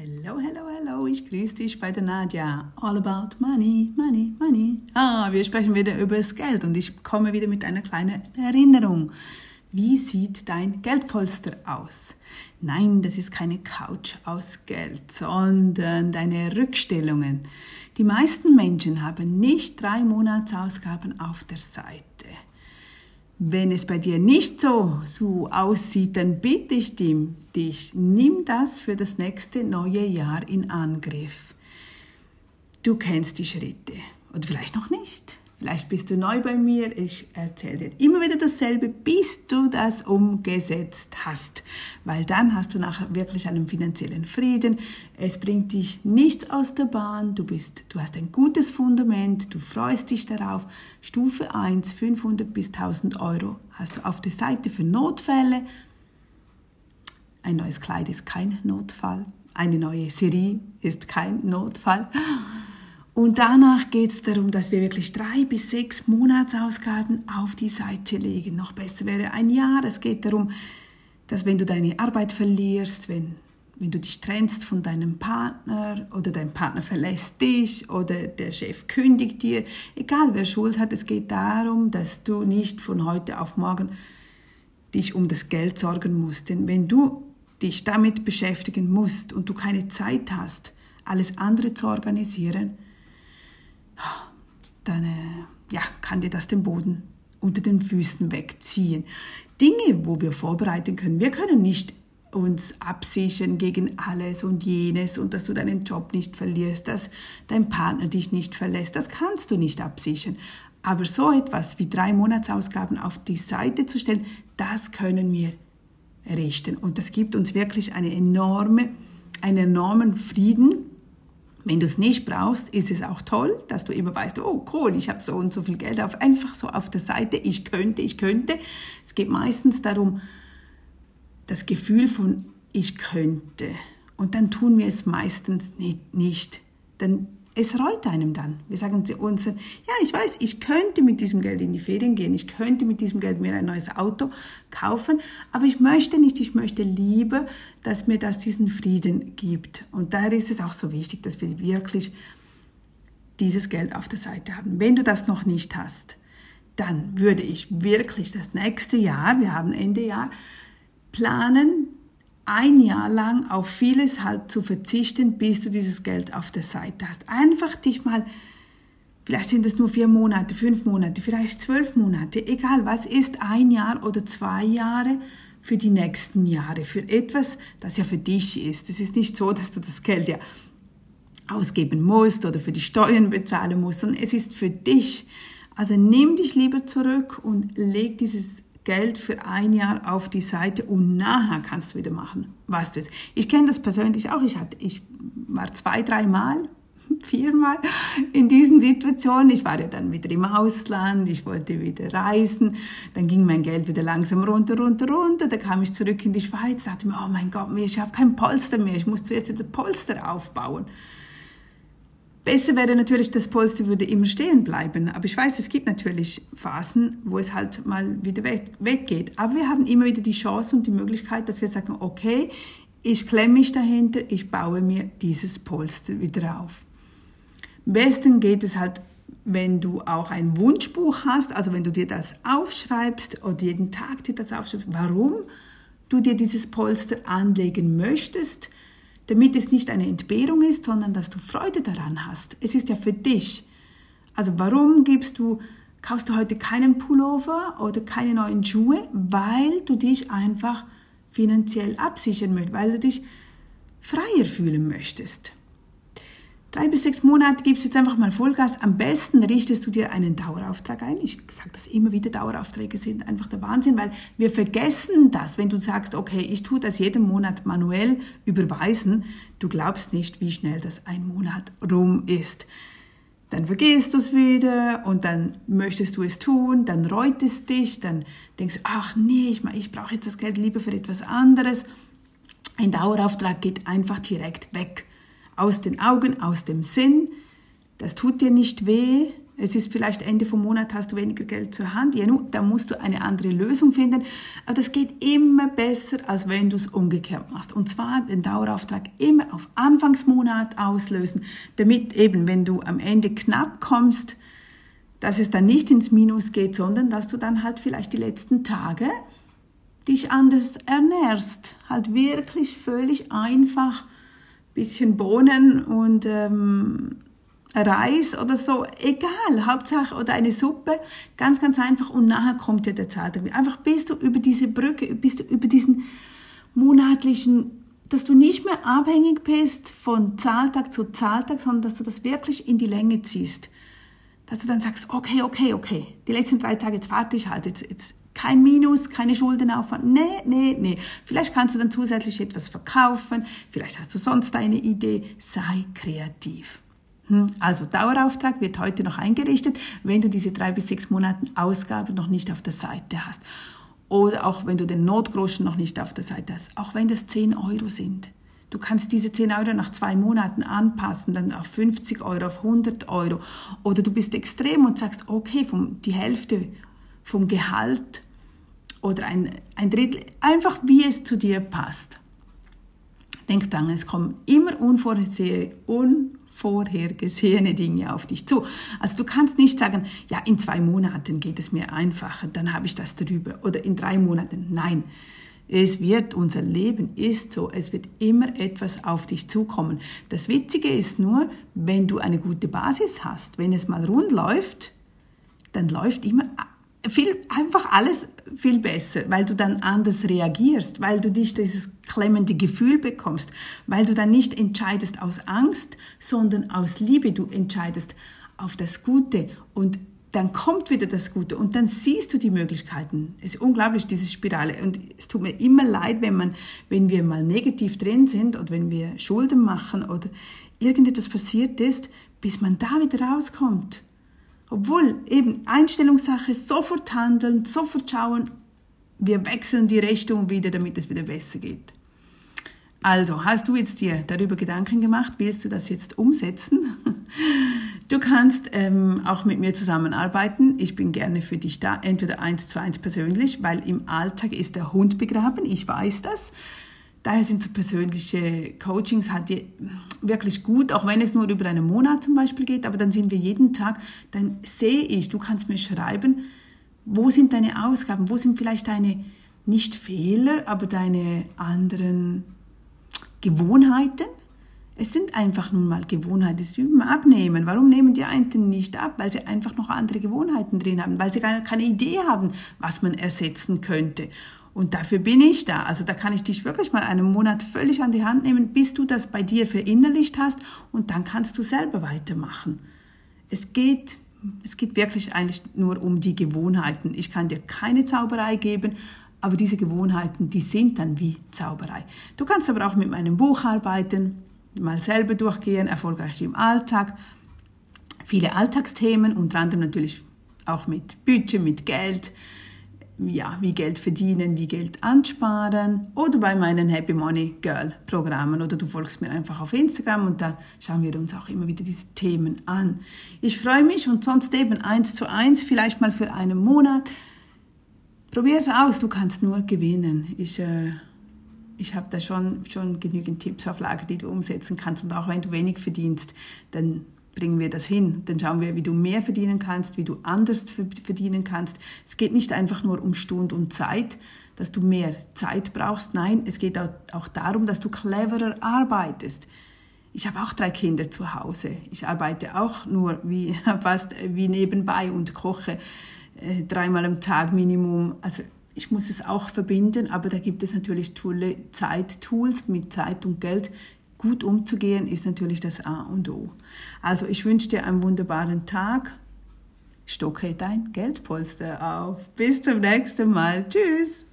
Hello, hello, hello, ich grüße dich bei der Nadja. All about money, money, money. Ah, wir sprechen wieder über das Geld und ich komme wieder mit einer kleinen Erinnerung. Wie sieht dein Geldpolster aus? Nein, das ist keine Couch aus Geld, sondern deine Rückstellungen. Die meisten Menschen haben nicht drei Monatsausgaben auf der Seite. Wenn es bei dir nicht so, so aussieht, dann bitte ich dich, nimm das für das nächste neue Jahr in Angriff. Du kennst die Schritte oder vielleicht noch nicht. Vielleicht bist du neu bei mir. Ich erzähle dir immer wieder dasselbe, bis du das umgesetzt hast. Weil dann hast du nachher wirklich einen finanziellen Frieden. Es bringt dich nichts aus der Bahn. Du, bist, du hast ein gutes Fundament. Du freust dich darauf. Stufe 1, 500 bis 1000 Euro hast du auf der Seite für Notfälle. Ein neues Kleid ist kein Notfall. Eine neue Serie ist kein Notfall. Und danach geht es darum, dass wir wirklich drei bis sechs Monatsausgaben auf die Seite legen. Noch besser wäre ein Jahr. Es geht darum, dass wenn du deine Arbeit verlierst, wenn, wenn du dich trennst von deinem Partner oder dein Partner verlässt dich oder der Chef kündigt dir, egal wer Schuld hat, es geht darum, dass du nicht von heute auf morgen dich um das Geld sorgen musst. Denn wenn du dich damit beschäftigen musst und du keine Zeit hast, alles andere zu organisieren, dann äh, ja, kann dir das den Boden unter den Füßen wegziehen. Dinge, wo wir vorbereiten können. Wir können nicht uns absichern gegen alles und jenes und dass du deinen Job nicht verlierst, dass dein Partner dich nicht verlässt. Das kannst du nicht absichern. Aber so etwas wie drei Monatsausgaben auf die Seite zu stellen, das können wir richten. Und das gibt uns wirklich eine enorme, einen enormen Frieden wenn du es nicht brauchst, ist es auch toll, dass du immer weißt, oh cool, ich habe so und so viel Geld auf, einfach so auf der Seite, ich könnte, ich könnte. Es geht meistens darum, das Gefühl von ich könnte. Und dann tun wir es meistens nicht. Dann es reut einem dann. Wir sagen zu uns, ja, ich weiß, ich könnte mit diesem Geld in die Ferien gehen, ich könnte mit diesem Geld mir ein neues Auto kaufen, aber ich möchte nicht, ich möchte lieber, dass mir das diesen Frieden gibt. Und daher ist es auch so wichtig, dass wir wirklich dieses Geld auf der Seite haben. Wenn du das noch nicht hast, dann würde ich wirklich das nächste Jahr, wir haben Ende Jahr, planen, ein Jahr lang auf vieles halt zu verzichten, bis du dieses Geld auf der Seite hast. Einfach dich mal, vielleicht sind es nur vier Monate, fünf Monate, vielleicht zwölf Monate, egal was ist ein Jahr oder zwei Jahre für die nächsten Jahre, für etwas, das ja für dich ist. Es ist nicht so, dass du das Geld ja ausgeben musst oder für die Steuern bezahlen musst, sondern es ist für dich. Also nimm dich lieber zurück und leg dieses Geld für ein Jahr auf die Seite und nachher kannst du wieder machen, was du willst. Ich kenne das persönlich auch. Ich, hatte, ich war zwei, dreimal, viermal in diesen Situationen. Ich war ja dann wieder im Ausland, ich wollte wieder reisen. Dann ging mein Geld wieder langsam runter, runter, runter. Da kam ich zurück in die Schweiz, sagte mir, oh mein Gott, ich habe kein Polster mehr, ich muss zuerst wieder Polster aufbauen. Besser wäre natürlich, das Polster würde immer stehen bleiben. Aber ich weiß, es gibt natürlich Phasen, wo es halt mal wieder weg, weggeht. Aber wir haben immer wieder die Chance und die Möglichkeit, dass wir sagen, okay, ich klemme mich dahinter, ich baue mir dieses Polster wieder auf. Am besten geht es halt, wenn du auch ein Wunschbuch hast, also wenn du dir das aufschreibst oder jeden Tag dir das aufschreibst, warum du dir dieses Polster anlegen möchtest, damit es nicht eine Entbehrung ist, sondern dass du Freude daran hast. Es ist ja für dich. Also warum gibst du, kaufst du heute keinen Pullover oder keine neuen Schuhe? Weil du dich einfach finanziell absichern möchtest, weil du dich freier fühlen möchtest drei bis sechs Monate gibst du jetzt einfach mal Vollgas. Am besten richtest du dir einen Dauerauftrag ein. Ich sage das immer wieder, Daueraufträge sind einfach der Wahnsinn, weil wir vergessen das, wenn du sagst, okay, ich tue das jeden Monat manuell überweisen. Du glaubst nicht, wie schnell das ein Monat rum ist. Dann vergisst du es wieder und dann möchtest du es tun, dann reut es dich, dann denkst du, ach nee, ich, ich brauche jetzt das Geld lieber für etwas anderes. Ein Dauerauftrag geht einfach direkt weg aus den Augen, aus dem Sinn. Das tut dir nicht weh. Es ist vielleicht Ende vom Monat hast du weniger Geld zur Hand. Ja, nun, da musst du eine andere Lösung finden. Aber das geht immer besser, als wenn du es umgekehrt machst. Und zwar den Dauerauftrag immer auf Anfangsmonat auslösen, damit eben, wenn du am Ende knapp kommst, dass es dann nicht ins Minus geht, sondern dass du dann halt vielleicht die letzten Tage dich anders ernährst. Halt wirklich völlig einfach bisschen Bohnen und ähm, Reis oder so, egal, Hauptsache, oder eine Suppe, ganz, ganz einfach. Und nachher kommt ja der Zahltag. Einfach bist du über diese Brücke, bist du über diesen monatlichen, dass du nicht mehr abhängig bist von Zahltag zu Zahltag, sondern dass du das wirklich in die Länge ziehst. Dass du dann sagst, okay, okay, okay, die letzten drei Tage, jetzt warte ich halt, jetzt, jetzt kein Minus, keine Schuldenaufwand. Nee, nee, nee. Vielleicht kannst du dann zusätzlich etwas verkaufen, vielleicht hast du sonst eine Idee. Sei kreativ. Hm, also Dauerauftrag wird heute noch eingerichtet, wenn du diese drei bis sechs Monaten Ausgabe noch nicht auf der Seite hast. Oder auch wenn du den Notgroschen noch nicht auf der Seite hast. Auch wenn das 10 Euro sind. Du kannst diese 10 Euro nach zwei Monaten anpassen, dann auf 50 Euro, auf 100 Euro. Oder du bist extrem und sagst, okay, vom, die Hälfte vom Gehalt oder ein, ein Drittel, einfach wie es zu dir passt. Denk dran, es kommen immer unvorhergesehene, unvorhergesehene Dinge auf dich zu. Also du kannst nicht sagen, ja, in zwei Monaten geht es mir einfacher, dann habe ich das drüber. Oder in drei Monaten. Nein. Es wird, unser Leben ist so, es wird immer etwas auf dich zukommen. Das Witzige ist nur, wenn du eine gute Basis hast, wenn es mal rund läuft, dann läuft immer viel, einfach alles viel besser, weil du dann anders reagierst, weil du dich dieses klemmende Gefühl bekommst, weil du dann nicht entscheidest aus Angst, sondern aus Liebe. Du entscheidest auf das Gute und dann kommt wieder das Gute und dann siehst du die Möglichkeiten. Es ist unglaublich, diese Spirale. Und es tut mir immer leid, wenn, man, wenn wir mal negativ drin sind oder wenn wir Schulden machen oder irgendetwas passiert ist, bis man da wieder rauskommt. Obwohl eben Einstellungssache, sofort handeln, sofort schauen, wir wechseln die Richtung wieder, damit es wieder besser geht. Also, hast du jetzt dir darüber Gedanken gemacht? Willst du das jetzt umsetzen? Du kannst ähm, auch mit mir zusammenarbeiten. Ich bin gerne für dich da, entweder eins zu eins persönlich, weil im Alltag ist der Hund begraben. Ich weiß das. Daher sind so persönliche Coachings halt wirklich gut, auch wenn es nur über einen Monat zum Beispiel geht, aber dann sind wir jeden Tag, dann sehe ich, du kannst mir schreiben, wo sind deine Ausgaben, wo sind vielleicht deine, nicht Fehler, aber deine anderen Gewohnheiten. Es sind einfach nun mal Gewohnheiten, das Üben abnehmen. Warum nehmen die einen nicht ab? Weil sie einfach noch andere Gewohnheiten drin haben, weil sie keine Idee haben, was man ersetzen könnte. Und dafür bin ich da. Also da kann ich dich wirklich mal einen Monat völlig an die Hand nehmen, bis du das bei dir verinnerlicht hast und dann kannst du selber weitermachen. Es geht, es geht wirklich eigentlich nur um die Gewohnheiten. Ich kann dir keine Zauberei geben, aber diese Gewohnheiten, die sind dann wie Zauberei. Du kannst aber auch mit meinem Buch arbeiten, mal selber durchgehen, erfolgreich im Alltag. Viele Alltagsthemen, unter anderem natürlich auch mit Budget, mit Geld, ja, wie Geld verdienen, wie Geld ansparen oder bei meinen Happy Money Girl Programmen oder du folgst mir einfach auf Instagram und da schauen wir uns auch immer wieder diese Themen an. Ich freue mich und sonst eben eins zu eins, vielleicht mal für einen Monat. Probier es aus, du kannst nur gewinnen. Ich, äh, ich habe da schon, schon genügend Tipps auf Lager, die du umsetzen kannst und auch wenn du wenig verdienst, dann bringen wir das hin. Dann schauen wir, wie du mehr verdienen kannst, wie du anders verdienen kannst. Es geht nicht einfach nur um Stund und Zeit, dass du mehr Zeit brauchst. Nein, es geht auch darum, dass du cleverer arbeitest. Ich habe auch drei Kinder zu Hause. Ich arbeite auch nur wie, fast wie nebenbei und koche äh, dreimal am Tag Minimum. Also ich muss es auch verbinden, aber da gibt es natürlich tolle Zeittools mit Zeit und Geld, gut umzugehen, ist natürlich das A und O. Also ich wünsche dir einen wunderbaren Tag. Stocke dein Geldpolster auf. Bis zum nächsten Mal. Tschüss.